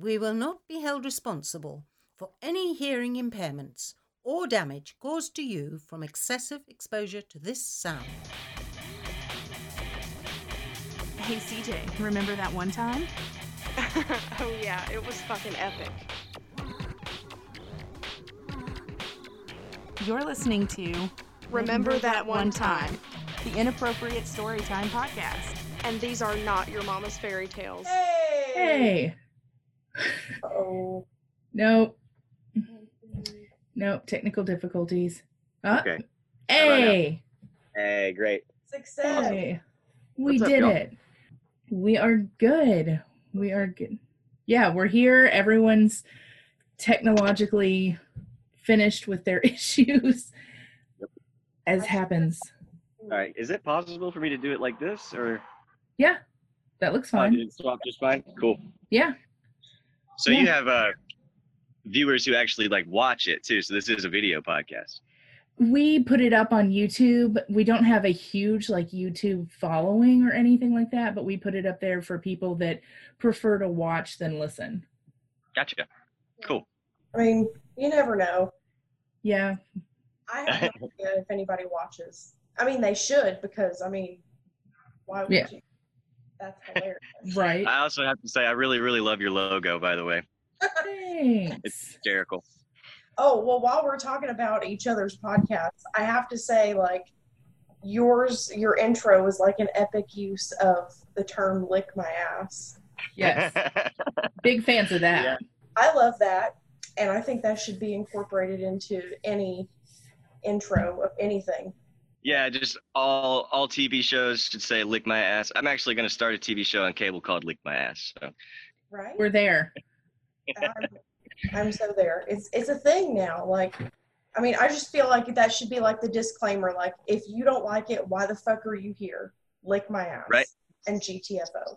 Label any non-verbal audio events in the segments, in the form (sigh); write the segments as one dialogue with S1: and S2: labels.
S1: we will not be held responsible for any hearing impairments or damage caused to you from excessive exposure to this sound.
S2: Hey CJ, remember that one time? (laughs)
S3: oh yeah, it was fucking epic.
S2: You're listening to
S3: Remember that one time.
S2: the Inappropriate Storytime Podcast.
S3: And these are not your mama's fairy tales.
S4: Hey.
S5: Oh.
S4: Nope. Nope. Technical difficulties. Uh,
S6: Okay.
S4: Hey.
S6: Hey, great.
S5: Success.
S4: Hey. We
S6: What's up,
S4: did
S6: y'all?
S4: it. We are good. We are good. Yeah, we're here. Everyone's technologically finished with their (laughs) issues. As happens.
S6: All right. Is it possible for me to do it like this, or
S4: Yeah. That looks
S6: oh,
S4: fine.
S6: did it swap just fine? Cool.
S4: Yeah.
S6: So
S4: Yeah.
S6: you have uh, viewers who actually like watch it too. So this is a video podcast.
S4: we put it up on YouTube. We don't have a huge like YouTube following or anything like that, but we put it up there for people that prefer to watch than listen.
S6: Gotcha. Cool.
S5: I mean, you never know.
S4: Yeah.
S5: I have no (laughs) idea if anybody watches. I mean, they should because I mean, why would
S4: Yeah.
S5: you? That's hilarious.
S4: Right.
S6: I also have to say I really, really love your logo. By the way, it's hysterical.
S5: oh well, while we're talking about each other's podcasts, I have to say, like, yours, your intro is like an epic use of the term "lick my ass."
S4: Yes. (laughs) Big fans of that.
S6: Yeah.
S5: I love that, and I think that should be incorporated into any intro of anything.
S6: Yeah, just all all TV shows should say "lick my ass." I'm actually going to start a TV show on cable called "Lick My Ass." So
S5: Right?
S4: We're there. (laughs)
S5: I'm, I'm so there. It's it's a thing now. Like, I mean, I just feel like that should be like the disclaimer. Like, if you don't like it, why the fuck are you here? Lick my ass.
S6: Right.
S5: And GTFO.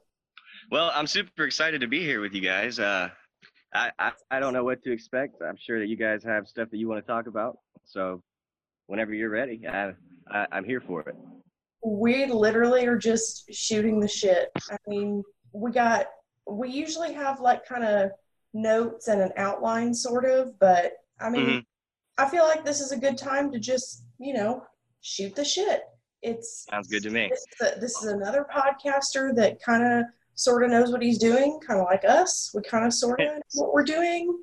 S6: Well, I'm super excited to be here with you guys. Uh, I, I I don't know what to expect. I'm sure that you guys have stuff that you want to talk about. So, whenever you're ready, I, I I'm here for it.
S5: We literally are just shooting the shit. I mean, we got we usually have like kind of notes and an outline, sort of. But I mean,
S6: Mhm.
S5: I feel like this is a good time to just you know shoot the shit. It's
S6: Sounds good to me.
S5: this is, a, this is another podcaster that kind of sort of knows what he's doing, kind of like us. We kind of sort of know what we're doing.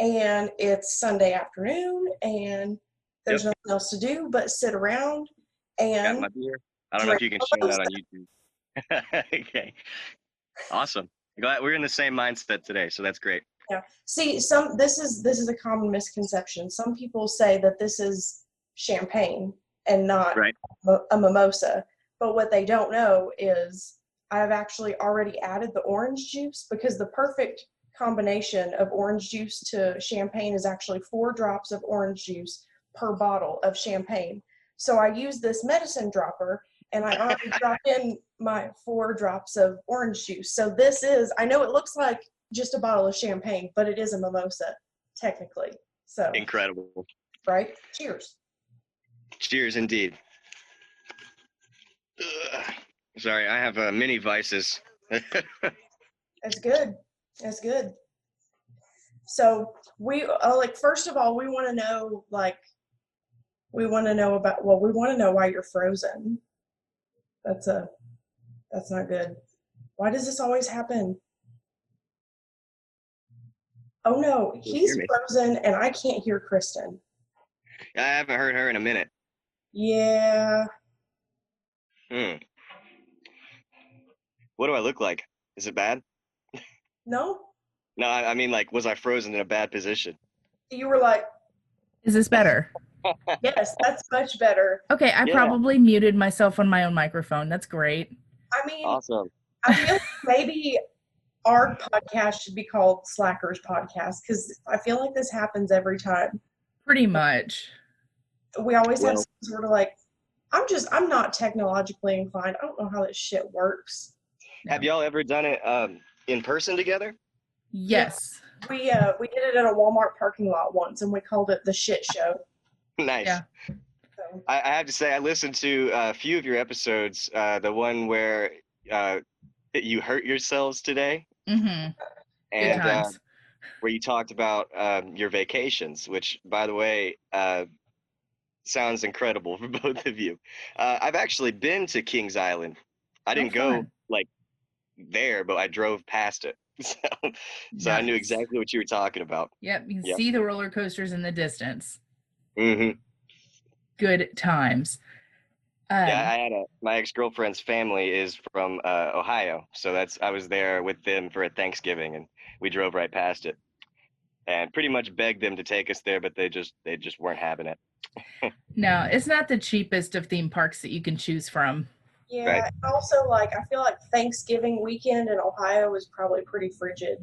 S5: And it's Sunday afternoon, and there's nothing else to do but sit around and.
S6: Got my beer. I don't know if you can show that on YouTube. (laughs) okay, awesome. Glad we're in the same mindset today, so that's great. Yeah.
S5: see some. This is this is a common misconception. Some people say that this is champagne and not
S6: Right.
S5: a mimosa, but what they don't know is I've actually already added the orange juice because the perfect combination of orange juice to champagne is actually four drops of orange juice per bottle of champagne. So I use this medicine dropper and I already (laughs) drop in my four drops of orange juice. So this is, I know it looks like just a bottle of champagne, but it is a mimosa technically. So,
S6: Incredible.
S5: right? Cheers.
S6: Cheers, indeed. Ugh. Sorry, I have uh, many vices. (laughs)
S5: That's good. That's good. So we uh, like first of all, we want to know like we want to know about well, we want to know why you're frozen. That's a that's not good. Why does this always happen? Oh no, he's frozen and I can't hear Kristen.
S6: I haven't heard her in a minute.
S5: Yeah.
S6: Hmm. What do I look like? Is it bad?
S5: No?
S6: No, I, I mean, like, was I frozen in a bad position?
S5: You were like,
S4: Is this better?
S5: Yes, that's much better.
S4: Okay, I
S6: Yeah.
S4: probably muted myself on my own microphone. That's great.
S5: I mean,
S6: Awesome.
S5: I feel like maybe our podcast should be called Slackers Podcast because I feel like this happens every time.
S4: Pretty much.
S5: We always have some sort of like, I'm just, I'm not technologically inclined. I don't know how this shit works.
S6: Have y'all ever done it um, in person together?
S4: Yes.
S5: We uh we did it at a Walmart parking lot once, and we called it the shit show. (laughs)
S6: nice.
S4: Yeah.
S6: I, I have to say, I listened to a few of your episodes. Uh, the one where uh, you hurt yourselves today.
S4: Mm-hmm.
S6: and uh, where you talked about um, your vacations, which, by the way, uh, sounds incredible for (laughs) both of you. Uh, I've actually been to Kings Island. I
S4: Oh,
S6: didn't go like there, but I drove past it, (laughs) so so I knew exactly what you were talking about.
S4: Yep, you can
S6: Yep.
S4: see the roller coasters in the distance.
S6: Hmm
S4: Good times. Uh,
S6: Yeah, I had a my ex girlfriend's family is from uh, Ohio, so that's I was there with them for a Thanksgiving, and we drove right past it, and pretty much begged them to take us there, but they just they just weren't having it. (laughs)
S4: no, it's not the cheapest of theme parks that you can choose from.
S5: Yeah.
S6: Right.
S5: Also, like I feel like Thanksgiving weekend in Ohio is probably pretty frigid,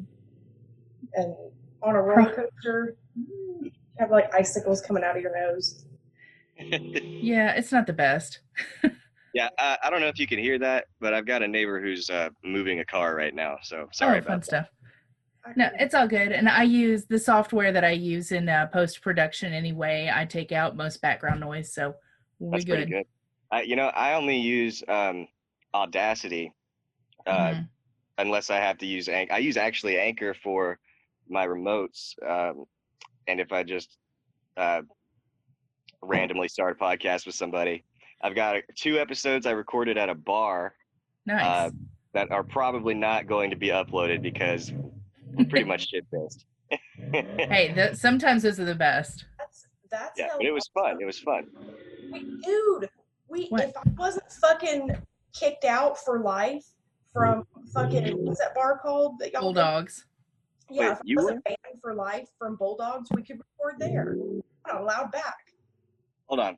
S5: and on a roller coaster, you have like icicles coming out of your nose. (laughs)
S4: Yeah, it's not the best. (laughs)
S6: Yeah, I, I don't know if you can hear that, but I've got a neighbor who's uh, moving a car right now, so sorry
S4: oh, fun
S6: about that.
S4: stuff.
S5: I
S4: No, it's all good. And I use the software that I use in uh, post production anyway. I take out most background noise, so we
S6: That's
S4: good.
S6: pretty good. I, you know, I only use um, Audacity uh,
S4: Mhm.
S6: unless I have to use Anchor. I use actually Anchor for my remotes, um, and if I just uh, randomly start a podcast with somebody, I've got uh, two episodes I recorded at a bar
S4: Nice.
S6: uh, that are probably not going to be uploaded because we're pretty much shit faced.
S4: hey, (laughs) th- sometimes those are the best.
S5: That's that's
S6: yeah, but it was fun. It was fun.
S5: We, dude, we
S4: What?
S5: if I wasn't fucking kicked out for life from fucking what's that bar called that y'all
S4: Bulldogs.
S5: Yeah,
S6: Wait,
S5: if I
S6: you
S5: wasn't banned for life from Bulldogs, we could record there. I'm not allowed back.
S6: Hold on.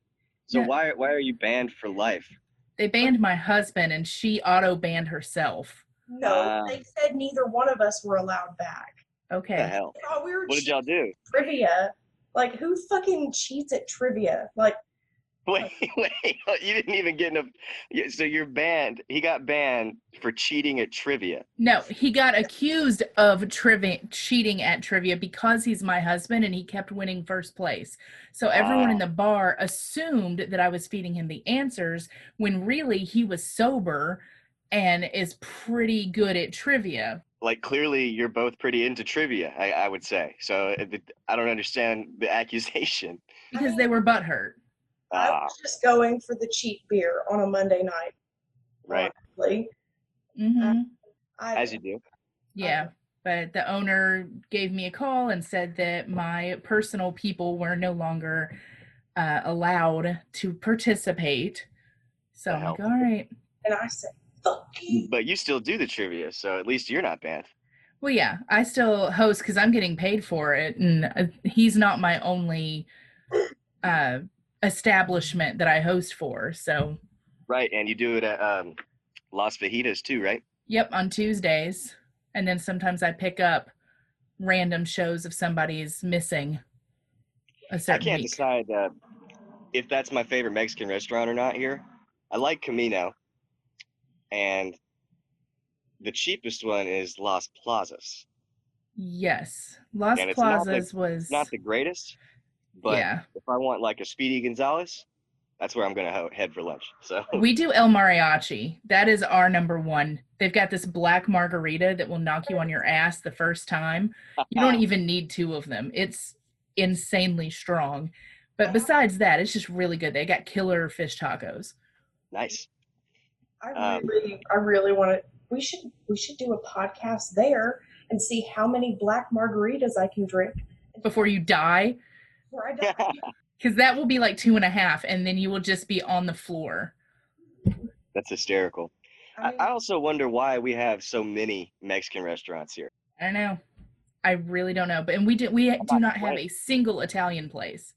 S6: So
S4: Yeah.
S6: why why are you banned for life?
S4: They banned my husband and she auto banned herself.
S5: No,
S6: Ah.
S5: they said neither one of us were allowed back.
S6: What the
S4: Okay.
S6: hell?
S5: Oh, we were
S6: What did y'all do?
S5: trivia. Like, who fucking cheats at trivia? Like, (laughs)
S6: Wait, wait, you didn't even get enough. So you're banned. He got banned for cheating at trivia.
S4: No, he got accused of trivia cheating at trivia because he's my husband and he kept winning first place. So everyone in the bar assumed that I was feeding him the answers when really he was sober and is pretty good at trivia.
S6: Like clearly, you're both pretty into trivia. I, I would say. So uh, I don't understand the accusation.
S4: because they were butthurt.
S5: I was just going for the cheap beer on a Monday night.
S6: right,
S5: honestly.
S4: hmm
S5: I,
S6: as you do.
S4: Yeah. But the owner gave me a call and said that my personal people were no longer uh, allowed to participate. So I'm like, all right.
S5: and I said, fuck you.
S6: But you still do the trivia, so at least you're not banned.
S4: Well, yeah, I still host because I'm getting paid for it, and uh, he's not my only uh, establishment that I host for. So,
S6: Right, and you do it at um, Las Fajitas too, right?
S4: yep, on Tuesdays, and then sometimes I pick up random shows if somebody's missing a
S6: I
S4: certain I
S6: can't
S4: week.
S6: decide uh, if that's my favorite Mexican restaurant or not here. I like Camino, and the cheapest one is Las Plazas.
S4: Yes, Las
S6: it's not the-
S4: Plazas was
S6: not the greatest, but
S4: yeah.
S6: if I want like a Speedy Gonzalez, that's where I'm gonna ho- head for lunch. So
S4: We do El Mariachi. That is our number one. They've got this black margarita that will knock you on your ass the first time. You don't (laughs) even need two of them. It's insanely strong. But besides that, it's just really good. They got killer fish tacos.
S6: nice.
S5: I
S6: Um,
S5: really, I really want to. We should, we should do a podcast there and see how many black margaritas I can drink
S4: Before you die,
S5: before I die. (laughs)
S4: because that will be like two and a half, and then you will just be on the floor.
S6: That's hysterical. I,
S5: mean,
S6: I also wonder why we have so many Mexican restaurants here.
S4: I don't know. I really don't know. But and we do we do not have a single Italian place.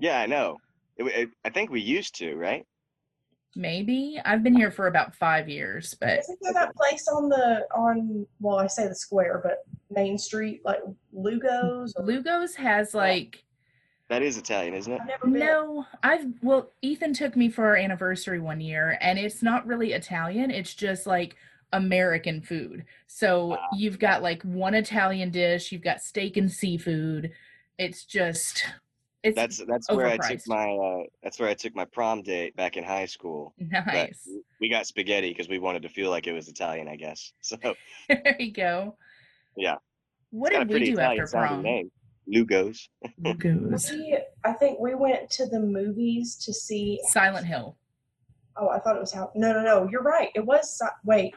S6: Yeah, I know. It, it, I think we used to, right?
S4: Maybe. I've been here for about five years, but
S5: Isn't there that place on the on? Well, I say the square, but Main Street, like Lugo's. or-
S4: Lugo's has like
S6: That is Italian, isn't it?
S5: I've never been.
S4: No, I've well, Ethan took me for our anniversary one year, and it's not really Italian. It's just like American food. So
S6: Ah.
S4: you've got like one Italian dish, you've got steak and seafood. It's just it's
S6: That's that's where I took my uh, that's where I took my prom date back in high school. But
S4: nice.
S6: we got spaghetti because we wanted to feel like it was Italian, I guess. (laughs) So (laughs)
S4: there you go. Yeah. What
S6: It's got a
S4: did we do
S6: Italian
S4: after prom?
S6: name. Lugos.
S4: Goes.
S5: We, I think we went to the movies to see.
S4: Silent Hill.
S5: Oh, I thought it was how. No, no, no. You're right. It was. Si- Wait,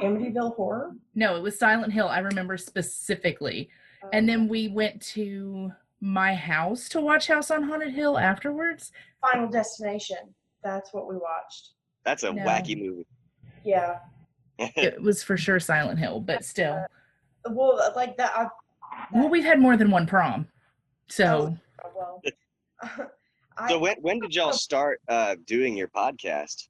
S5: Amityville Horror.
S4: No, it was Silent Hill. I remember specifically. Oh. And then we went to my house to watch House on Haunted Hill afterwards.
S5: Final Destination. That's what we watched.
S6: That's a
S4: No.
S6: wacky movie.
S5: Yeah.
S4: It was for sure Silent Hill, but still.
S5: Uh, well, like that. I,
S4: Well, we've had more than one prom. So
S5: oh, well. (laughs)
S6: So when when did y'all start uh, doing your podcast?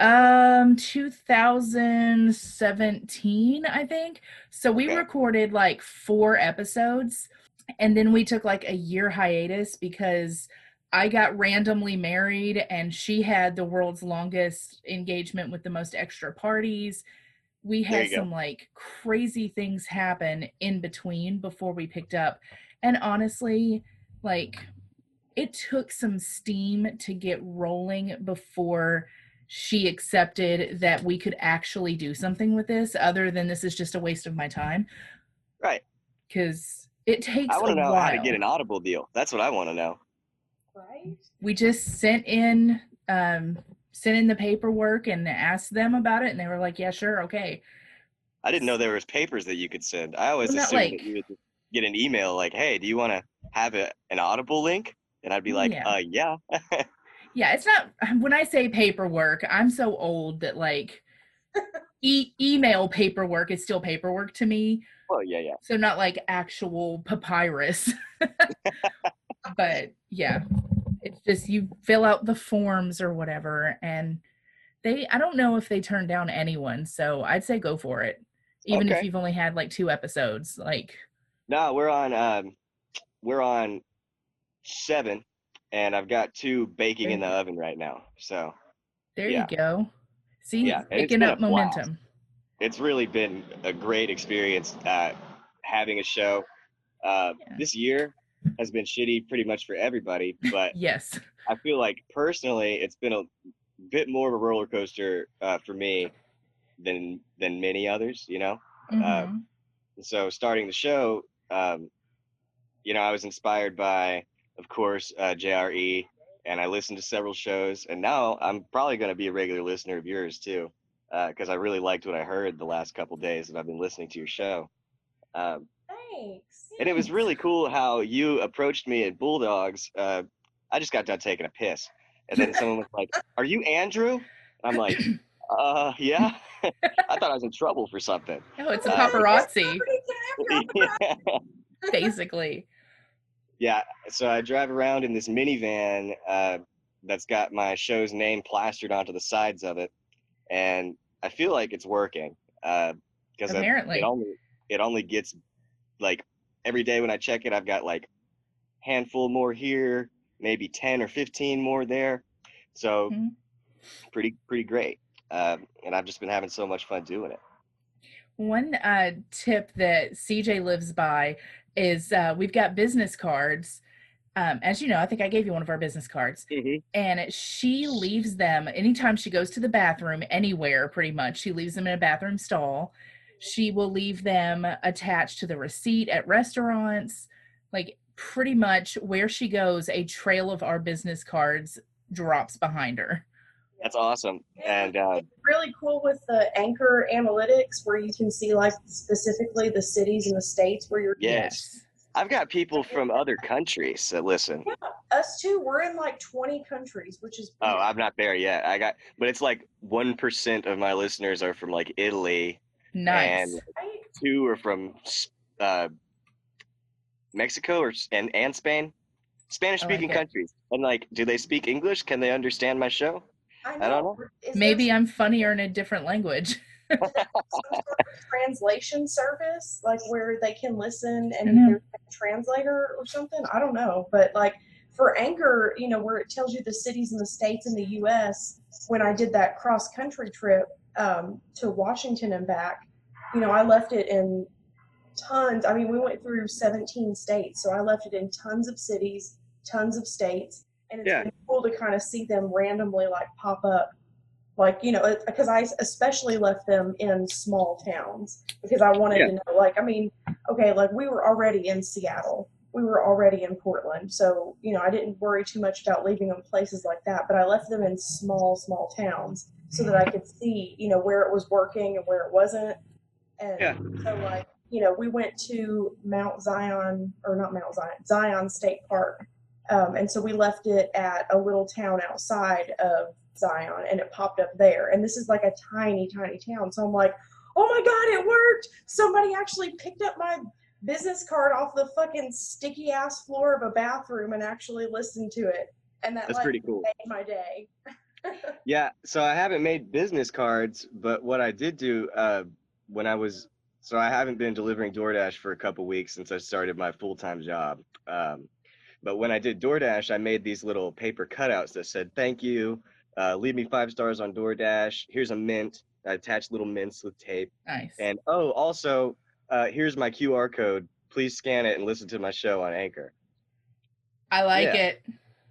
S4: um 2017, I think. So we
S6: Okay.
S4: recorded like four episodes and then we took like a year hiatus because I got randomly married and she had the world's longest engagement with the most extra parties. We had
S6: you go.
S4: some like crazy things happen in between before we picked up. And honestly, like it took some steam to get rolling before she accepted that we could actually do something with this other than this is just a waste of my time
S6: Right.
S4: because it takes
S6: I want
S4: a
S6: to know
S4: while.
S6: how to get an Audible deal. That's what I want to know.
S5: right.
S4: we just sent in um sent in the paperwork and asked them about it and they were like yeah sure okay
S6: I didn't know there was papers that you could send. I always assumed
S4: like-
S6: that you would get an email like, "Hey, do you want to have a, an Audible link?" And I'd be like,
S4: Yeah.
S6: "Uh, yeah." (laughs)
S4: yeah it's not (sighs) when i say paperwork i'm so old that like e- email paperwork is still paperwork to me
S6: oh yeah, yeah.
S4: so not like actual papyrus (laughs) but yeah it's just you fill out the forms or whatever and they i don't know if they turn down anyone so i'd say go for it even if you've only had like two episodes like
S6: No, we're on um, we're on seven, and I've got two baking in the oven right now. So
S4: there
S6: Yeah.
S4: you go see
S6: Yeah, it's
S4: picking up
S6: a blast.
S4: momentum
S6: it's really been a great experience uh, having a show. Uh,
S4: Yeah.
S6: This year has been shitty pretty much for everybody, but
S4: yes
S6: I feel like personally it's been a bit more of a roller coaster uh, for me than than many others. You know,
S4: Mhm.
S6: so starting the show, um, you know, I was inspired by, of course, uh, JRE, and I listened to several shows, and now I'm probably going to be a regular listener of yours too, because I really liked what I heard the last couple days that I've been listening to your show. Um,
S5: Thanks.
S6: And it was really cool how you approached me at Bulldogs. Uh, I just got done taking a piss, and then someone was like, "Are you Andrew?" I'm like, "Uh, yeah." (laughs) I thought I was in trouble for something. (laughs)
S4: oh it's a
S6: Uh,
S4: paparazzi (laughs)
S6: yeah.
S4: basically
S6: Yeah, so I drive around in this minivan uh, that's got my show's name plastered onto the sides of it, and I feel like it's working because
S4: Apparently.
S6: it only it only gets like every day when I check it, I've got like handful more here, maybe ten or fifteen more there, so
S4: Mhm.
S6: pretty pretty great. Uh, and I've just been having so much fun doing it.
S4: One uh, tip that CJ lives by is uh, we've got business cards. Um, as you know, I think I gave you one of our business cards, and she leaves them anytime she goes to the bathroom, anywhere pretty much. She leaves them in a bathroom stall. She will leave them attached to the receipt at restaurants. Like pretty much where she goes, a trail of our business cards drops behind her.
S6: That's awesome, and uh,
S5: It's really cool with the anchor analytics where you can see like specifically the cities and the states where you're
S6: yes, I've got people from other countries that listen.
S5: Yeah, us too we're in like 20 countries which is
S6: Oh, I'm not there yet. I got, but it's like one percent of my listeners are from like Italy,
S4: Nice.
S6: and two are from uh, Mexico or and and Spain, Spanish-speaking
S4: it.
S6: countries. And like, do they speak English? Can they understand my show?
S5: I,
S6: don't know.
S5: Is
S4: Maybe I'm funnier in a different language. (laughs)
S5: some sort of translation service like where they can listen
S4: I
S5: and
S4: know.
S5: there's a translator or something i don't know but like for anchor you know where it tells you the cities and the states in the us when i did that cross country trip um, to washington and back you know i left it in tons i mean we went through 17 states so i left it in tons of cities tons of states and it's
S6: Yeah.
S5: been cool to kind of see them randomly like pop up Like, you know, because I especially left them in small towns because I wanted
S6: Yeah.
S5: to know, like, I mean, okay, like we were already in Seattle, we were already in Portland. So, you know, I didn't worry too much about leaving them places like that, but I left them in small, small towns so that I could see, you know, where it was working and where it wasn't. And
S6: Yeah.
S5: so, like, you know, we went to Mount Zion, or not Mount Zion, Zion State Park. Um, and so we left it at a little town outside of Zion and it popped up there. And this is like a tiny, tiny town. So I'm like, oh my God, it worked. Somebody actually picked up my business card off the fucking sticky ass floor of a bathroom and actually listened to it. And that
S6: That's
S5: like
S6: pretty cool.
S5: made my day. (laughs)
S6: Yeah, so I haven't made business cards, but what I did do uh, when I was so I haven't been delivering DoorDash for a couple weeks since I started my full time job. Um, but when I did DoorDash, I made these little paper cutouts that said "Thank you, uh, leave me five stars on DoorDash. Here's a mint." I attached little mints with tape,
S4: Nice.
S6: and oh, also uh, here's my QR code. Please scan it and listen to my show on Anchor.
S4: I like
S6: yeah.
S4: it.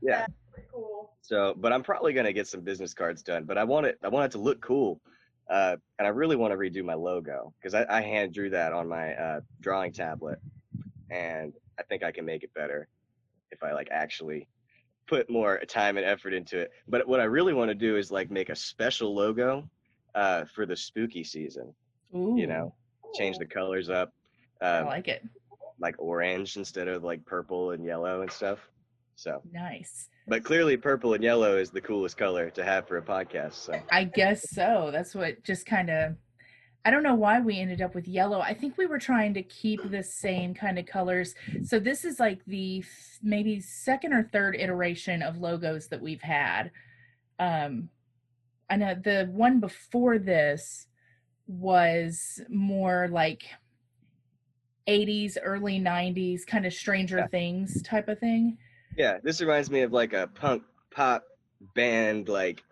S6: Yeah.
S5: Pretty cool.
S6: So, but I'm probably gonna get some business cards done. But I want it. I want it to look cool, uh, and I really want to redo my logo because I, I hand drew that on my uh, drawing tablet, and I think I can make it better if I like actually put more time and effort into it. But what I really want to do is like make a special logo uh, for the spooky season.
S4: Ooh,
S6: You know, change the colors up,
S4: I
S6: um,
S4: like it.
S6: like orange instead of like purple and yellow and stuff. So,
S4: Nice.
S6: but clearly purple and yellow is the coolest color to have for a podcast. So.
S4: I guess so. That's what just kind of. I don't know why we ended up with yellow. I think we were trying to keep the same kind of colors. So this is like the f- maybe second or third iteration of logos that we've had. Um, I know the one before this was more like 80s, early 90s, kind of Stranger
S6: Yeah.
S4: Things type of thing.
S6: Yeah, this reminds me of like a punk pop band. Like,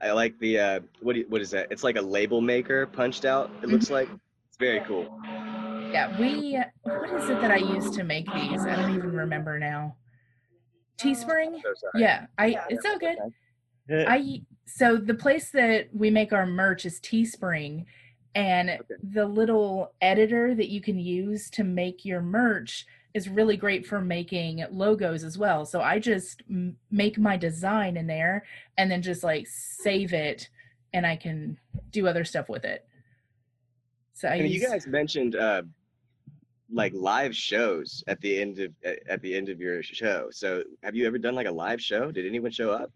S6: I like the uh, what do you, what is that? It's like a label maker punched out. It looks like it's very cool.
S4: Yeah, we. What is it that I used to make these? I don't even remember now. Teespring.
S6: So.
S4: Yeah, I.
S5: Yeah.
S4: It's all good.
S6: Yeah.
S4: I. So the place that we make our merch is Teespring, and the little editor that you can use to make your merch is really great for making logos as well. So I just m- make my design in there and then just like save it, and I can do other stuff with it. So I
S6: And you guys mentioned uh, like live shows at the end of at at the end of your show. So have you ever done like a live show? Did anyone show up?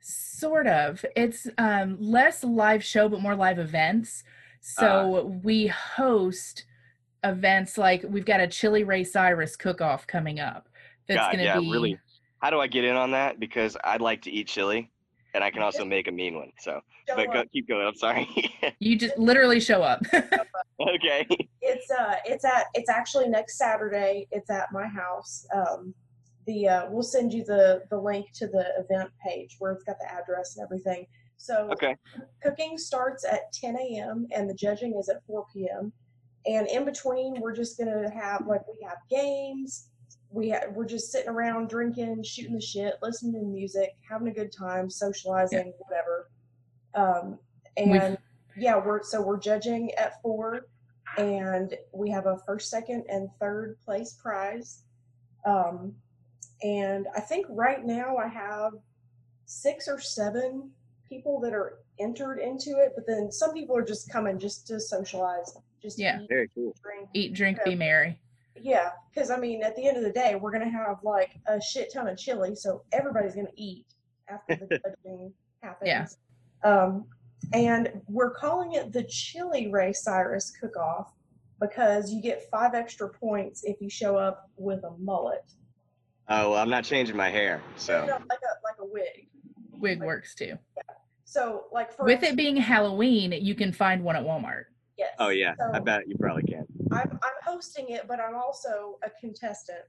S4: Sort of. It's um, less live show, but more live events. So we host events like we've got a Chili Ray Cyrus cook off coming up. That's
S6: God,
S4: going to
S6: yeah,
S4: be
S6: really. How do I get in on that? Because I'd like to eat chili, and I can also make a mean one. So,
S5: Show
S6: but go, keep going. I'm sorry. (laughs)
S4: you just literally show up. (laughs)
S6: okay.
S5: It's uh, it's at it's actually next Saturday. It's at my house. Um, the uh, we'll send you the the link to the event page where it's got the address and everything. So
S6: Okay.
S5: cooking starts at 10 a.m. and the judging is at 4 p.m. And in between, we're just gonna have like we have games. We ha- we're just sitting around drinking, shooting the shit, listening to music, having a good time, socializing, whatever. Um,
S4: We've-
S5: and yeah, we're so we're judging at four, and we have a first, second, and third place prize. Um, and I think right now I have six or seven people that are entered into it, but then some people are just coming just to socialize, just
S4: Yeah.
S5: eat,
S6: Very cool.
S5: drink.
S4: Eat, drink, be merry.
S5: Yeah, because I mean, at the end of the day, we're gonna have like a shit ton of chili, so everybody's gonna eat after the (laughs) judging happens.
S4: Yeah.
S5: Um, and we're calling it the Chili Ray Cyrus Cook-Off because you get five extra points if you show up with a mullet.
S6: Oh, well, I'm not changing my hair, so
S5: like a like a wig.
S4: Wig works too.
S5: So like for
S4: With it being Halloween, you can find one at Walmart.
S5: Yes.
S6: oh yeah, I bet you probably can.
S5: I'm I'm hosting it, but I'm also a contestant,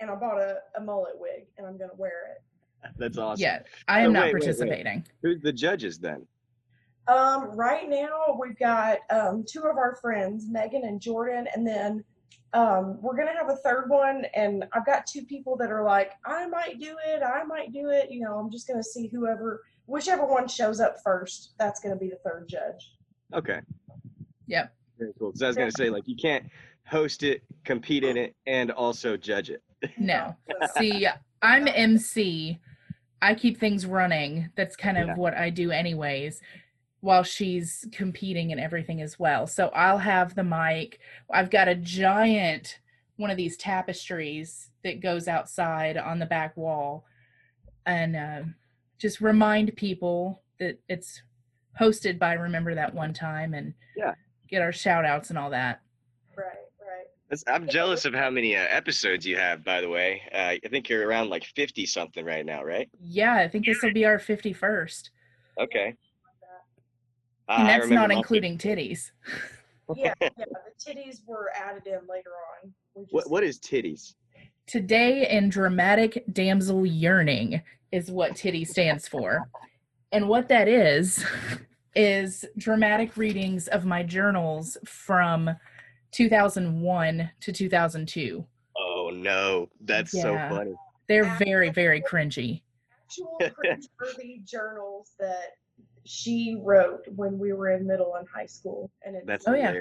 S5: and I bought a, a mullet wig, and I'm gonna wear it. (laughs)
S6: That's awesome.
S4: Yeah, I
S6: So
S4: am not
S6: wait, wait, wait.
S4: participating.
S6: Who's the judges then?
S5: Um, right now we've got um, two of our friends, Megan and Jordan, and then um, we're gonna have a third one. And I've got two people that are like, I might do it, I might do it. You know, I'm just gonna see whoever whichever one shows up first, that's going to be the third judge.
S6: Okay.
S4: Yep.
S6: Very cool. So I was gonna say like you can't host it, compete in it, and also judge it.
S4: No. (laughs) See, I'm MC. I keep things running. That's kind of
S6: Yeah.
S4: what I do, anyways, while she's competing and everything as well. So I'll have the mic. I've got a giant one of these tapestries that goes outside on the back wall and uh, just remind people that it's hosted by Remember That One Time and
S6: Yeah.
S4: Get our shout outs and all that.
S5: Right, right.
S6: That's, I'm jealous of how many uh, episodes you have, by the way. Uh, I think you're around like 50 something right now, right?
S4: Yeah, I think this will be our 51st.
S6: Okay. Uh,
S4: And that's not
S6: my-
S4: including titties.
S5: Yeah, yeah. (laughs) The titties were added in later on. Just,
S6: What What is titties?
S4: Today in dramatic damsel yearning is what titty stands for. And what that is, (laughs) is dramatic readings of my journals from 2001 to 2002.
S6: Oh no, that's
S4: Yeah.
S6: so funny.
S4: They're very, very cringy.
S5: actual cringeworthy (laughs) journals that she wrote when we were in middle and high school. And it's
S6: That's
S4: Oh, yeah.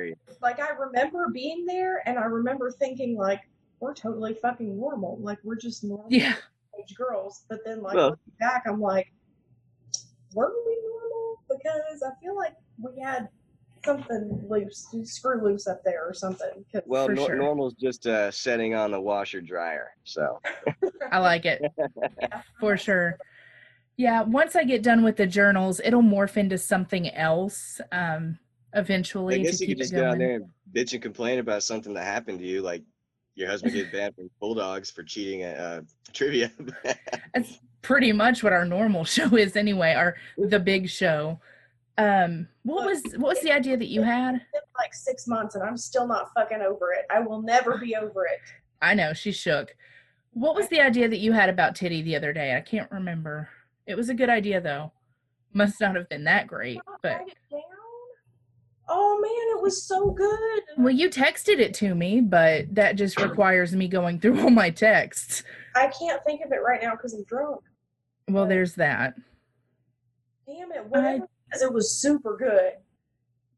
S5: like I remember being there and I remember thinking like we're totally fucking normal. Like we're just normal
S4: Yeah.
S5: age girls. But then like
S6: Well-
S5: back I'm like, were we normal? Because I feel like we had something loose, screw loose up there or something.
S6: Well,
S4: For
S6: nor-
S4: sure.
S6: normal's just uh, setting on the washer dryer. So (laughs)
S4: I like it. (laughs)
S5: Yeah.
S4: For sure. Yeah, once I get done with the journals, it'll morph into something else um eventually
S6: I guess
S4: to
S6: you
S4: keep
S6: could just
S4: it
S6: get out there and bitch and complain about something that happened to you, like your husband (laughs) get banned from Bulldogs for cheating at uh, trivia.
S4: That's pretty much what our normal show is anyway, our the big show. Um what was what was the idea that you had?
S5: It's been like six months and I'm still not fucking over it. I will never be over it.
S4: I know, she shook. What was the idea that you had about Titty the other day? I can't remember. It was a good idea though. Must not have been that great, but
S5: write it down? Oh man, it was so good.
S4: well, you texted it to me, but that just requires me going through (laughs) all my texts.
S5: I can't think of it right now because I'm drunk.
S4: Well, there's that.
S5: Damn it. Whatever it is, it was super good.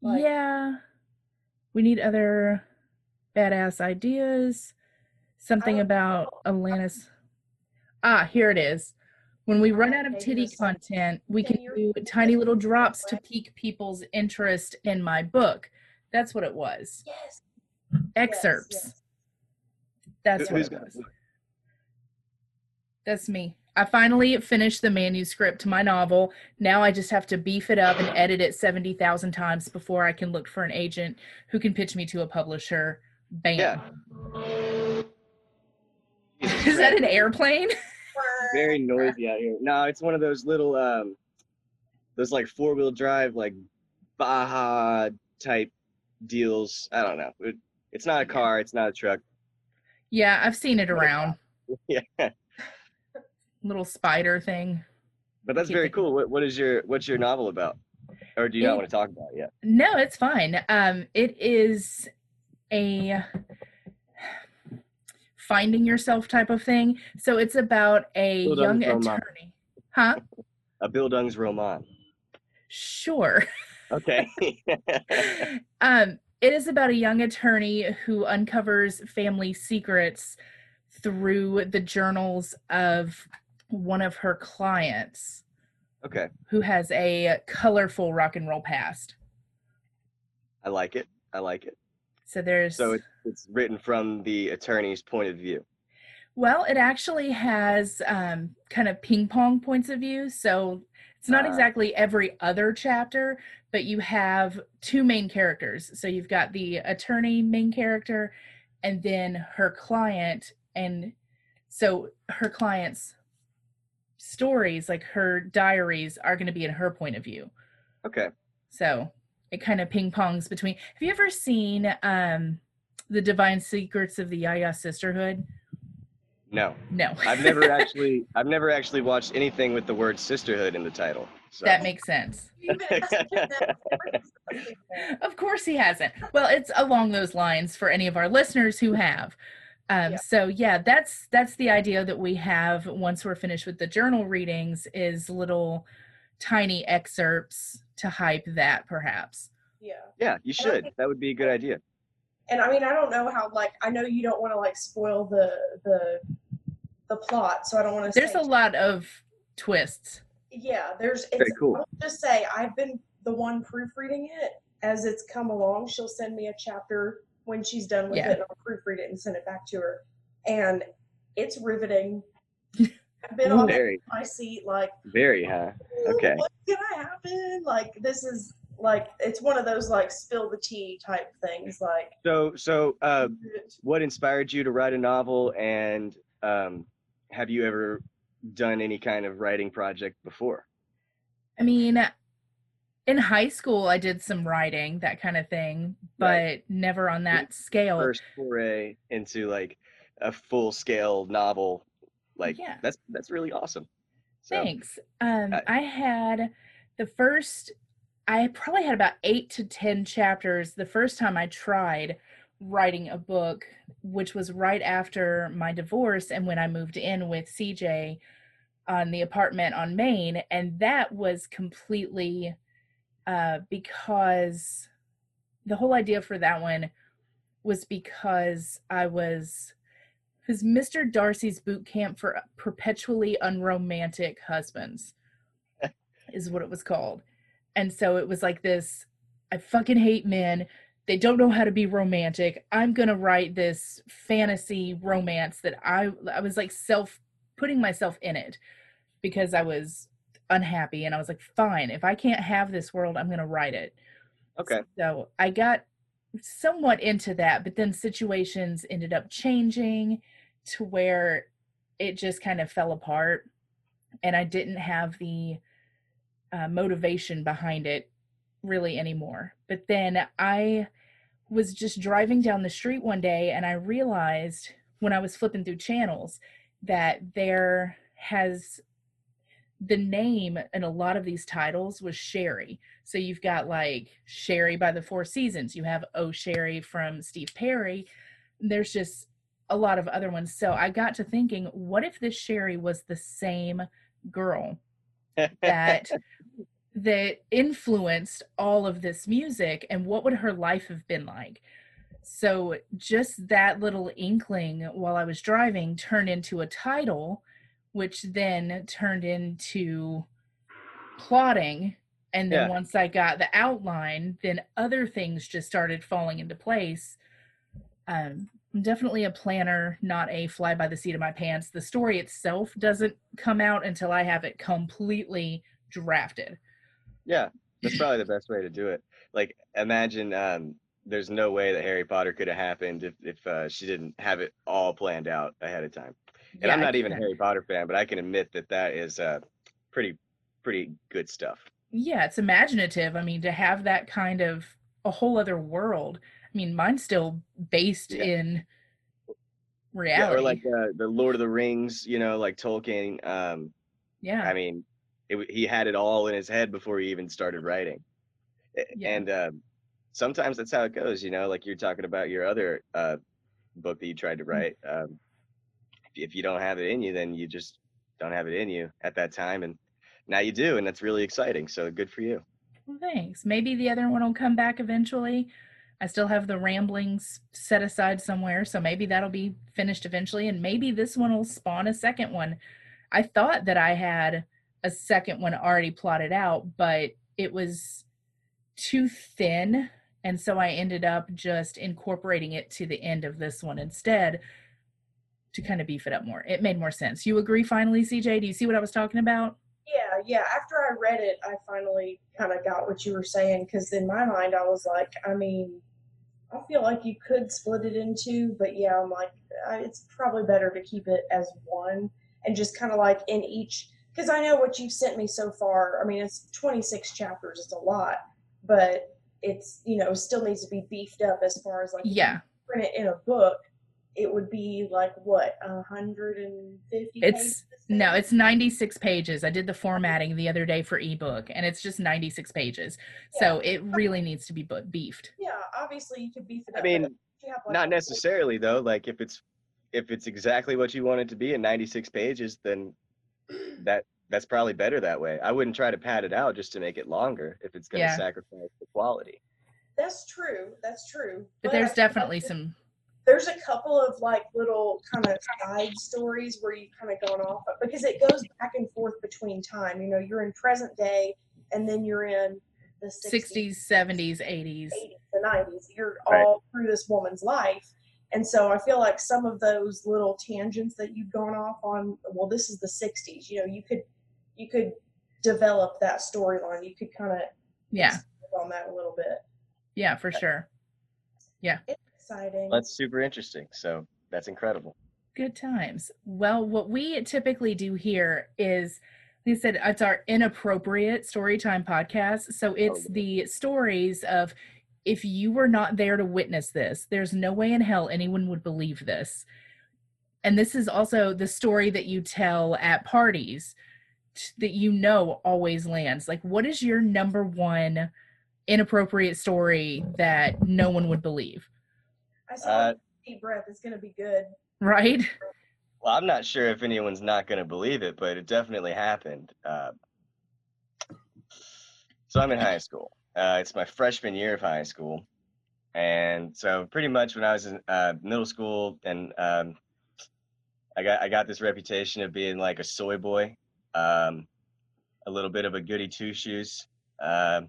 S5: Like-
S4: yeah. We need other badass ideas. Something about
S5: know.
S4: Atlantis. Ah, here it is. When we run out of titty content, we
S5: Can
S4: can do tiny little drops to
S5: What?
S4: pique people's interest in my book. That's what it was.
S5: Yes.
S4: Excerpts.
S5: yes.
S4: That's
S6: Who-
S4: what
S6: who's
S4: it
S6: got-
S4: was. That's me. I finally finished the manuscript to my novel. Now I just have to beef it up and edit it 70,000 times before I can look for an agent who can pitch me to a publisher. Bam.
S6: Yeah. (laughs)
S4: Is that an airplane?
S6: Very noisy out here. No, it's one of those little, um, those like four wheel drive, like Baja type deals. I don't know. It, it's not a car. It's not a truck.
S4: Yeah, I've seen it (laughs) around.
S6: Yeah,
S4: Little spider thing.
S6: but that's very cool. What, what is your what's your novel about? Or do you
S4: It-
S6: not want to talk about it yet?
S4: No, it's fine. Um, it is a finding yourself type of thing. So it's about a
S6: Hold
S4: young
S6: on, hold on.
S4: attorney. Huh?
S6: A Bildungsroman.
S4: Sure.
S6: Okay. (laughs) (laughs)
S4: um, it is about a young attorney who uncovers family secrets through the journals of one of her clients
S6: okay.
S4: who has a colorful rock and roll past.
S6: I like it. I like it.
S4: So there's
S6: So it's, it's written from the attorney's point of view.
S4: well, it actually has um, kind of ping pong points of view. So it's not
S6: Ah.
S4: exactly every other chapter, but you have two main characters. So you've got the attorney main character and then her client. And so her client's stories, like her diaries, are going to be in her point of view.
S6: Okay.
S4: So it kind of ping pongs between. Have you ever seen um, the Divine Secrets of the Yaya Sisterhood?
S6: No,
S4: No,
S6: I've never (laughs) actually I've never actually watched anything with the word sisterhood in the title. So.
S4: that makes sense. (laughs) Of course he hasn't. Well, it's along those lines for any of our listeners who have. Um,
S5: Yeah.
S4: So yeah, that's that's the idea that we have once we're finished with the journal readings is little tiny excerpts to hype that perhaps.
S5: Yeah.
S6: Yeah, you should.
S5: think-
S6: That would be a good idea.
S5: And I mean, I don't know how. Like, I know you don't want to like spoil the the the plot, so I don't want to.
S4: There's a lot of twists.
S5: Yeah, there's. It's,
S6: Very cool.
S5: I'll just say I've been the one proofreading it as it's come along. She'll send me a chapter when she's done with
S4: Yeah.
S5: it, and I'll proofread it and send it back to her. And it's riveting. (laughs) I've been on
S6: Very,
S5: my seat, like,
S6: very, huh? Okay.
S5: what's gonna happen? Like, this is like it's one of those like spill the tea type things. Like,
S6: So, so, uh, what inspired you to write a novel, and um, have you ever done any kind of writing project before?
S4: I mean, in high school, I did some writing, that kind of thing, but
S6: Right.
S4: never on that scale.
S6: First foray into like a full-scale novel, like
S4: Yeah.
S6: that's that's really awesome. So,
S4: Thanks. Um,
S6: uh,
S4: I had the first, I probably had about eight to 10 chapters the first time I tried writing a book, which was right after my divorce and when I moved in with CJ on the apartment on Main. And that was completely uh, because the whole idea for that one was because I was was Mr. Darcy's boot camp for perpetually unromantic husbands (laughs) is what it was called. And so it was like this I fucking hate men. They don't know how to be romantic. I'm going to write this fantasy romance that I I was like self putting myself in it because I was unhappy and I was like fine, if I can't have this world, I'm going to write it.
S6: okay.
S4: So I got somewhat into that, but then situations ended up changing to where it just kind of fell apart. And I didn't have the uh, motivation behind it really anymore. But then I was just driving down the street one day and I realized when I was flipping through channels that there has the name in a lot of these titles was Sherry. So you've got like Sherry by the Four Seasons. You have Oh Sherry from Steve Perry. There's just a lot of other ones. So I got to thinking, what if this Sherry was the same girl that (laughs) that influenced all of this music and what would her life have been like? So just that little inkling while I was driving turned into a title which then turned into plotting and then
S6: Yeah.
S4: once i got the outline then other things just started falling into place um I'm definitely a planner not a fly by the seat of my pants the story itself doesn't come out until i have it completely drafted
S6: Yeah, that's probably the best way to do it. Like, imagine um, there's no way that Harry Potter could have happened if if uh, she didn't have it all planned out ahead of time. And
S4: Yeah,
S6: I'm not even a Harry Potter fan, but I can admit that that is uh, pretty pretty good stuff.
S4: yeah it's imaginative i mean to have that kind of a whole other world i mean mine's still based
S6: Yeah.
S4: in
S6: Yeah,
S4: reality
S6: or like uh, the Lord of the Rings, you know, like Tolkien. Um,
S4: yeah
S6: I mean, it, he had it all in his head before he even started writing.
S4: Yeah.
S6: And um, sometimes that's how it goes, you know. Like you're talking about your other uh, book that you tried to
S4: Mm.
S6: write. Um, if, you don't have it in you, then you just don't have it in you at that time, and now you do, and that's really exciting. So good for you.
S4: Well, thanks. Maybe the other one will come back eventually. I still have the ramblings set aside somewhere, so maybe that'll be finished eventually, and maybe this one will spawn a second one. I thought that I had a second one already plotted out, but it was too thin, and so I ended up just incorporating it to the end of this one instead to kind of beef it up more. It made more sense. You agree finally, CJ? Do you see what I was talking about?
S5: Yeah, yeah. After I read it, I finally kind of got what you were saying because in my mind, I was like, I mean, I feel like you could split it in two, but yeah, I'm like, I, it's probably better to keep it as one and just kind of like in each. Because I know what you've sent me so far. I mean, it's 26 chapters. It's a lot, but it's you know still needs to be beefed up as far as like
S4: Yeah.
S5: print it in a book. It would be like what 150.
S4: It's
S5: pages
S4: no, it's 96 pages. I did the formatting the other day for ebook and it's just 96 pages. So it really needs to be beefed.
S5: Yeah, obviously you could beef it
S6: I mean,
S5: but if you have, like,
S6: not
S5: a-
S6: necessarily though. Like if it's if it's exactly what you want it to be in 96 pages, then (clears throat) that that's probably better that way. I wouldn't try to pad it out just to make it longer if it's going to
S4: Yeah.
S6: sacrifice the quality.
S5: That's true. That's true.
S4: But
S5: I
S4: there's
S5: feel like
S4: definitely some
S5: There's a couple of like little kind of side stories where you kind of gone off of, because it goes back and forth between time. You know, you're in present day, and then you're in the 60s,
S4: 60s, 70s, 80s.
S5: 80s, the 90s. You're
S6: Right.
S5: all through this woman's life. And so I feel like some of those little tangents that you've gone off on, well, this is the 60s. You know, you could you could develop that storyline. You could kind of
S4: Yeah.
S5: on that a little bit.
S4: Yeah, for sure.
S5: It's exciting.
S6: That's super interesting. So that's incredible.
S4: Good times. Well, what we typically do here is, like I said, it's our inappropriate storytime podcast. So oh, it's
S6: yeah.
S4: the stories of if you were not there to witness this, there's no way in hell anyone would believe this. And this is also the story that you tell at parties t- that you know always lands. Like, what is your number one inappropriate story that no one would believe?
S5: I saw
S6: Uh,
S5: deep breath. It's gonna be good.
S4: Right?
S6: Well, I'm not sure if anyone's not going to believe it, but it definitely happened. Uh, so I'm in high school. Uh, it's my freshman year of high school, and so pretty much when I was in uh, middle school, and um, I got I got this reputation of being like a soy boy, um, a little bit of a goody two shoes, um,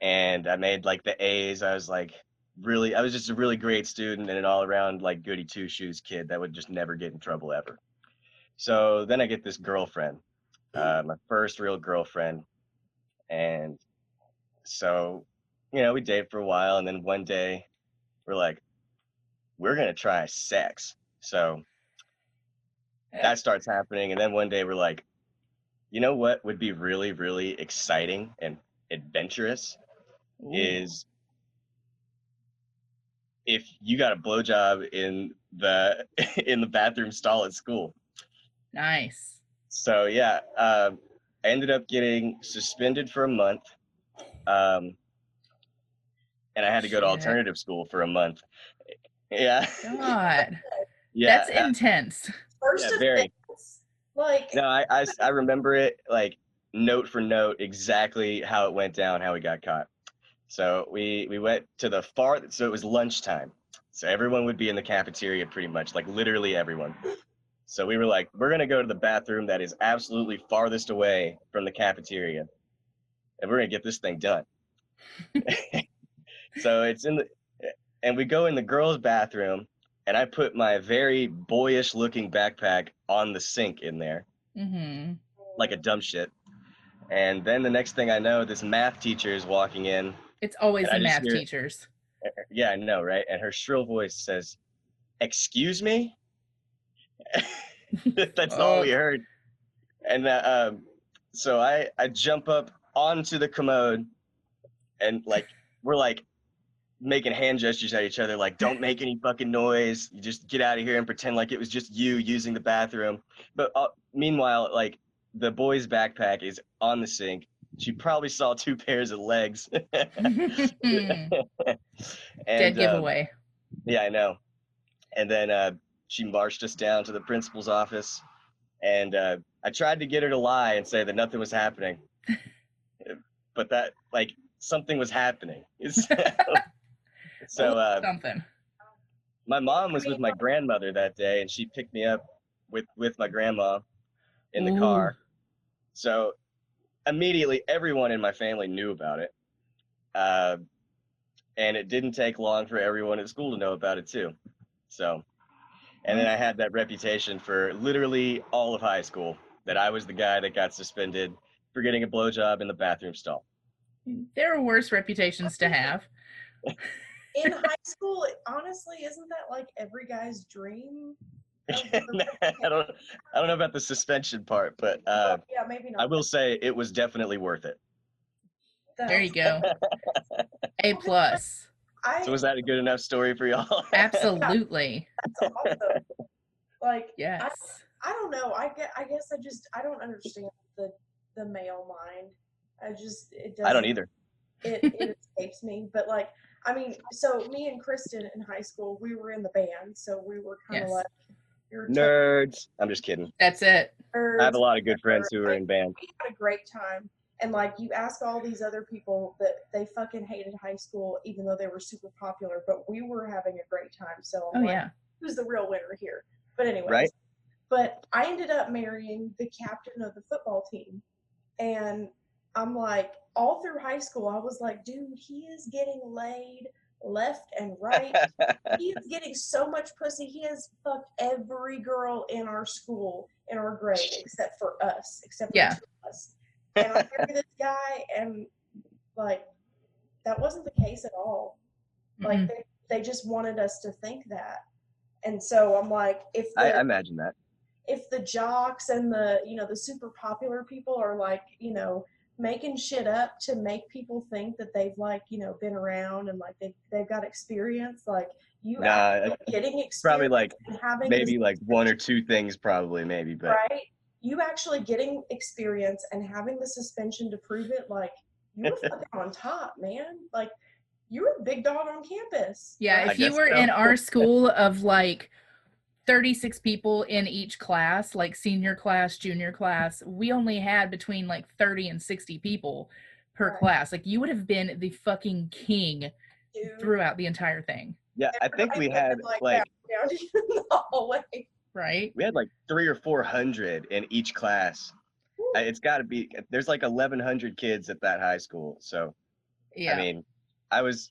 S6: and I made like the A's. I was like really I was just a really great student and an all around like goody two shoes kid that would just never get in trouble ever. So then I get this girlfriend, uh, my first real girlfriend, and so you know we date for a while and then one day we're like we're gonna try sex. So that starts happening and then one day we're like you know what would be really really exciting and adventurous is if you got a blowjob in the (laughs) in the bathroom stall at school.
S4: Nice.
S6: So yeah, um, I ended up getting suspended for a month, um, and I had to go to alternative school for a month. Yeah,
S4: God. (laughs)
S6: yeah.
S4: That's
S6: uh,
S4: intense.
S5: First
S6: yeah, very.
S5: offense, like
S6: No, I I remember it like note for note exactly how it went down, how we got caught. So we we went to the far. So it was lunchtime. So everyone would be in the cafeteria pretty much, like literally everyone. So we were like, we're gonna go to the bathroom that is absolutely farthest away from the cafeteria, and we're gonna get this thing done. (laughs) so it's in the, and we go in the girls' bathroom, and I put my very boyish looking backpack on the sink in there
S4: hmm
S6: like a dumb shit. And then the next thing I know, this math teacher is walking in.
S4: It's always
S6: And
S4: the math
S6: hear-
S4: teachers.
S6: Yeah, I know, right? And her shrill voice says, "Excuse me." (laughs) That's all we heard. And uh, um, so I I jump up onto the commode, and like we're like making hand gestures at each other, like "Don't make any fucking noise. You just get out of here and pretend like it was just you using the bathroom." But uh, meanwhile, like the boy's backpack is on the sink. She probably saw two pairs of legs. (laughs) (laughs)
S4: Dead
S6: and, uh,
S4: giveaway.
S6: yeah, I know. And then uh, she marched us down to the principal's office, and uh, I tried to get her to lie and say that nothing was happening, (laughs) but that like something was happening. so so, uh,
S4: Something.
S6: my mom was with my grandmother that day, and she picked me up with with my grandma in the
S4: Ooh.
S6: car. So immediately, everyone in my family knew about it, uh, and it didn't take long for everyone at school to know about it too. So, and then I had that reputation for literally all of high school that I was the guy that got suspended for getting a blowjob in the bathroom stall.
S4: There are worse reputations to have.
S5: in high school, honestly, isn't that like every guy's dream? (laughs)
S6: I don't, I don't know about the suspension part, but uh,
S5: yeah, maybe not.
S6: I will say it was definitely worth it.
S4: There you go. A plus.
S5: I,
S6: So was that a good enough story for y'all? (laughs)
S4: Absolutely.
S5: that's awesome. Like
S4: Yes.
S5: I don't know. I get. I guess I just I don't understand the the male mind. I just it doesn't.
S6: I don't either.
S5: It it (laughs) escapes me. But like I mean, so me and Kristen in high school, we were in the band, so we were kind of
S4: Yes.
S5: like You're
S6: Nerds. I'm just kidding.
S4: That's it.
S5: nerds.
S6: I have a lot of good friends who are in band.
S5: we had a great time. And like you ask all these other people that they fucking hated high school, even though they were super popular, but we were having a great time. So
S4: Oh
S5: I'm like,
S4: yeah.
S5: who's the real winner here? But anyway,
S6: Right.
S5: but I ended up marrying the captain of the football team. And I'm like, all through high school, I was like, dude, he is getting laid left and right. (laughs) he is getting so much pussy. He has fucked every girl in our school, in our grade, except for us, except for
S4: Yeah.
S5: two of us. And I married this guy, and like, that wasn't the case at all. Like,
S4: Mhm.
S5: they, they just wanted us to think that. And so I'm like, if the,
S6: I, I imagine that.
S5: if the jocks and the you know the super popular people are like you know making shit up to make people think that they've like you know been around and like they've, they've got experience like you
S6: Nah,
S5: getting experience
S6: Probably like
S5: having
S6: maybe like one or two things, probably maybe, but
S5: right? You actually getting experience and having the suspension to prove it like you were (laughs) fucking on top man. Like you were a big dog on campus.
S4: Yeah,
S6: I
S4: if you were
S6: so.
S4: in our (laughs) school of like 36 people in each class, like senior class, junior class, we only had between like 30 and 60 people per
S5: Right.
S4: class. Like you would have been the fucking king
S5: dude.
S4: throughout the entire thing,
S6: yeah, I think we had
S5: would've,
S6: like
S5: down (laughs) in the hallway
S4: right?
S6: we had like three or four hundred in each class. It's got to be there's like eleven hundred kids at that high school, so
S4: Yeah.
S6: I mean, I was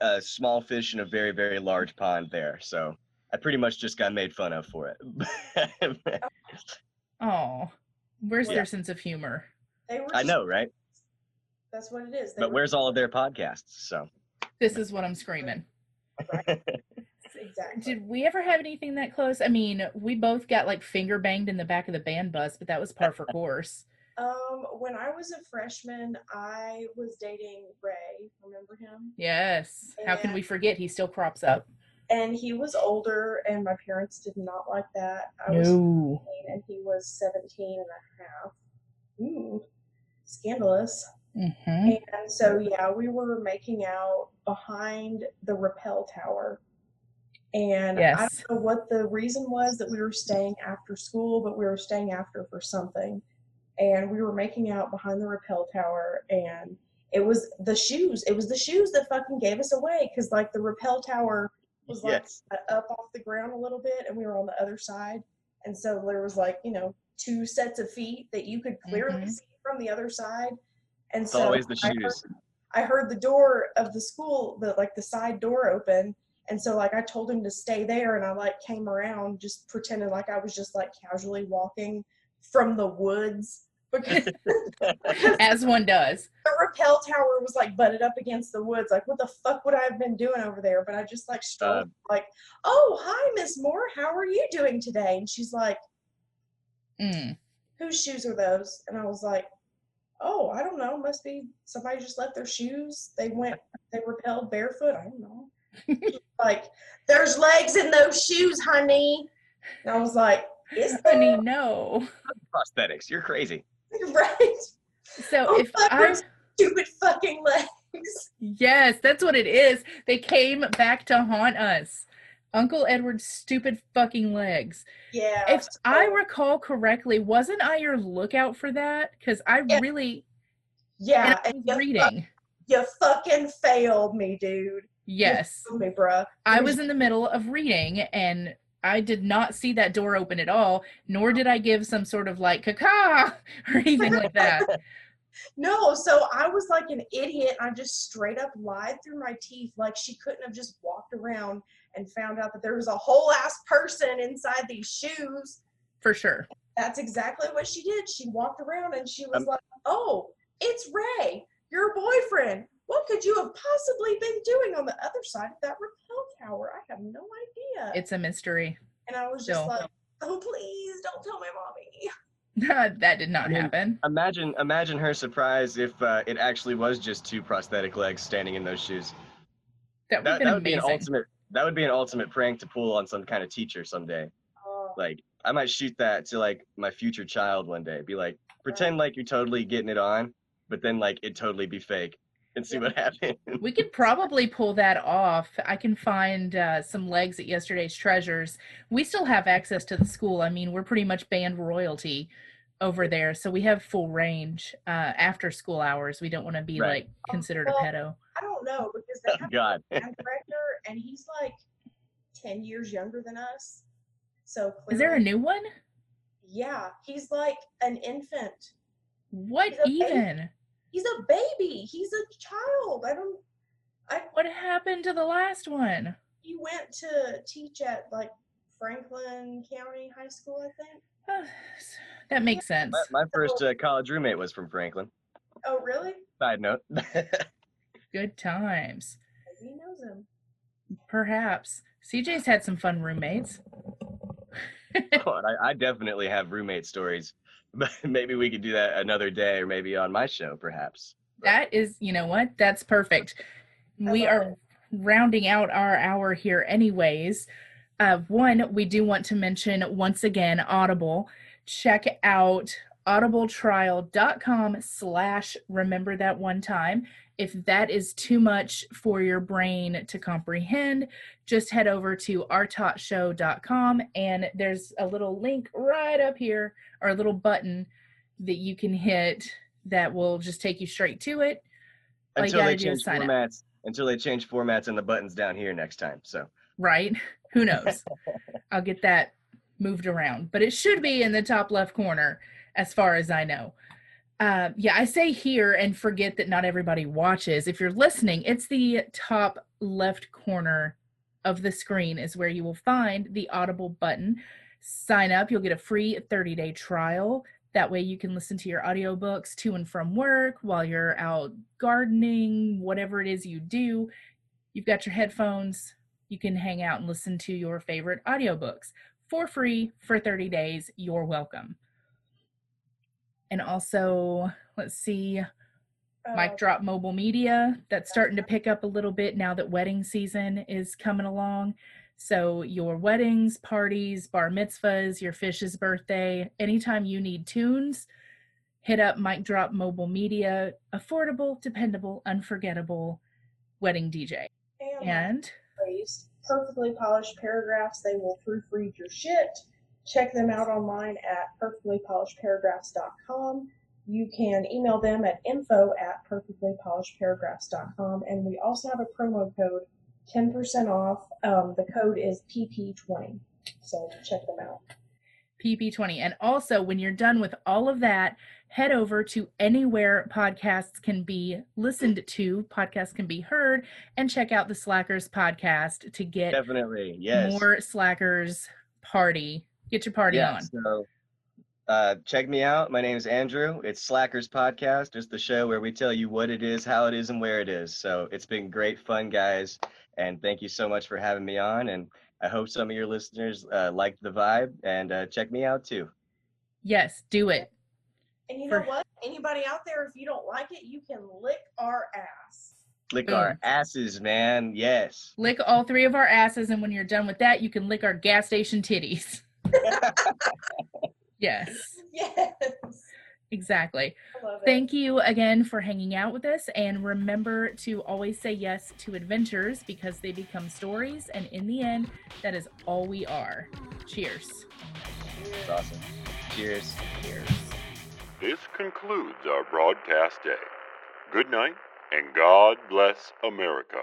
S6: a small fish in a very, very large pond there. So I pretty much just got made fun of for it.
S4: oh, where's
S5: Yeah.
S4: their sense of humor?
S5: they were
S6: I know, right?
S5: that's what it is They
S6: But
S5: were
S6: where's all of their podcasts? So
S4: This is what I'm screaming. (laughs)
S5: exactly
S4: Did we ever have anything that close? I mean, we both got like finger banged in the back of the band bus, but that was par for (laughs) course.
S5: Um, when I was a freshman, I was dating Ray. Remember him?
S4: Yes. How can we forget? He still crops up.
S5: And he was older, and my parents did not like that. I was
S4: No.
S5: 15 and he was 17 and a half. Ooh, scandalous.
S4: Mm-hmm.
S5: And so, yeah, we were making out behind the rappel tower. And I don't know what the reason was that we were staying after school, but we were staying after for something. And we were making out behind the rappel tower. And it was the shoes. It was the shoes that fucking gave us away. Because, like, the rappel tower was like
S6: yes.
S5: up off the ground a little bit, and we were on the other side. And so there was, like, you know, two sets of feet that you could clearly
S4: Mhm.
S5: see from the other side. And
S6: It's
S5: so
S6: always the
S5: I heard- I heard the door of the school, the like the side door open, and so like I told him to stay there, and I like came around just pretending like I was just like casually walking from the woods because
S4: As one does.
S5: the rappel tower was like butted up against the woods. Like what the fuck would I have been doing over there? But I just like strolled
S6: Uh,
S5: like, oh hi Miss Moore, how are you doing today? And she's like,
S4: Mm.
S5: whose shoes are those? And I was like, oh, I don't know. Must be somebody just left their shoes. They went, they rappelled barefoot. I don't know. (laughs) like, there's legs in those shoes, honey. And I was like, is?
S4: Honey, no.
S6: Prosthetics. You're crazy. (laughs)
S5: right?
S4: So
S5: Oh,
S4: if I
S5: stupid fucking legs.
S4: yes, that's what it is. They came back to haunt us. Uncle Edward's stupid fucking legs.
S5: Yeah.
S4: If I recall correctly, wasn't I your lookout for that? Because I
S5: Yeah.
S4: really
S5: yeah,
S4: and
S5: and you, fu-
S4: reading.
S5: you fucking failed me, dude.
S4: Yes.
S5: me, bruh.
S4: I was in the middle of reading and I did not see that door open at all, nor did I give some sort of like caca (laughs) or anything like that. (laughs)
S5: No, so I was like an idiot. I just straight up lied through my teeth. Like she couldn't have just walked around and found out that there was a whole ass person inside these shoes.
S4: For sure.
S5: That's exactly what she did. She walked around and she was
S6: Um,
S5: like, Oh, it's Ray, your boyfriend. What could you have possibly been doing on the other side of that rappel tower? I have no idea.
S4: It's a mystery.
S5: and I was just
S4: still.
S5: like, Oh, please don't tell my mommy. (laughs)
S4: that did not
S6: I mean,
S4: happen.
S6: Imagine, imagine her surprise if uh, it actually was just two prosthetic legs standing in those shoes.
S4: That would
S6: That, that would be an ultimate. That would be an ultimate prank to pull on some kind of teacher someday.
S5: Oh,
S6: Like I might shoot that to like my future child one day. Be like, pretend like you're totally getting it on, but then like it totally be fake. And see what happens.
S4: We could probably pull that off. I can find uh, some legs at yesterday's treasures. We still have access to the school. I mean, we're pretty much band royalty over there, so we have full range uh, after school hours. We don't want to be
S6: Right.
S4: like considered
S5: Well,
S4: a pedo.
S5: I don't know because they
S6: Oh,
S5: have
S6: God.
S5: a band director and he's like ten years younger than us. So
S4: Is there a new one?
S5: Yeah, he's like an infant.
S4: What
S5: even? baby.
S4: Even?
S5: He's a baby. He's a child. I don't. I
S4: What happened to the last one?
S5: he went to teach at like Franklin County High School, I think. (sighs)
S4: that makes sense.
S6: My, my first uh, college roommate was from Franklin.
S5: Oh, really?
S6: Side note. (laughs)
S4: Good times.
S5: He knows him.
S4: Perhaps. CJ's had some fun roommates. (laughs)
S6: God, I, I definitely have roommate stories. But (laughs) maybe we could do that another day, or maybe on my show, perhaps.
S4: That is, you know what? That's perfect. We are
S5: it.
S4: rounding out our hour here, anyways. Uh, one, we do want to mention once again Audible. Check out audibletrial.com slash remember that one time. If that is too much for your brain to comprehend, just head over to ourtotshow.com and there's a little link right up here or a little button that you can hit that will just take you straight to it. All
S6: Until they change
S4: sign up.
S6: formats. Until they change formats and the buttons down here next time. So
S4: right? Who knows? (laughs) I'll get that moved around, but it should be in the top left corner as far as I know. Uh, yeah, I say here and forget that not everybody watches. If you're listening, it's the top left corner of the screen is where you will find the Audible button. Sign up, you'll get a free 30 day trial. That way you can listen to your audiobooks to and from work while you're out gardening, whatever it is you do. You've got your headphones, you can hang out and listen to your favorite audiobooks for free for 30 days. You're welcome. And also, let's see,
S5: Uh,
S4: Mic Drop Mobile Media. That's starting to pick up a little bit now that wedding season is coming along. So, your weddings, parties, bar mitzvahs, your fish's birthday, anytime you need tunes, hit up Mic Drop Mobile Media. Affordable, dependable, unforgettable wedding DJ.
S5: and
S4: And
S5: perfectly polished paragraphs. They will proofread your shit. Check them out online at perfectlypolishedparagraphs.com. You can email them at info at perfectlypolishedparagraphs.com. And we also have a promo code, 10% off. Um, the code is PP20. So check them out.
S4: PP20. And also, when you're done with all of that, head over to anywhere podcasts can be listened to, podcasts can be heard, and check out the Slackers podcast to get
S6: definitely, yes.
S4: more Slackers party. Get your party
S6: yeah,
S4: on.
S6: So uh, check me out. My name is Andrew. It's Slackers Podcast. It's the show where we tell you what it is, how it is, and where it is. So it's been great fun, guys. And thank you so much for having me on. And I hope some of your listeners uh, liked the vibe and uh, check me out too.
S4: Yes, do it.
S5: And you know
S4: For-
S5: what? Anybody out there, if you don't like it, you can lick our ass.
S6: Lick
S4: Boom.
S6: our asses, man. Yes.
S4: Lick all three of our asses, and when you're done with that, you can lick our gas station titties. (laughs) yes,
S5: Yes.
S4: exactly.
S5: I love it.
S4: Thank you again for hanging out with us. And remember to always say yes to adventures because they become stories. And in the end, that is all we are. Cheers.
S6: It's awesome. Cheers.
S4: Cheers.
S7: This concludes our broadcast day. Good night, and God bless America.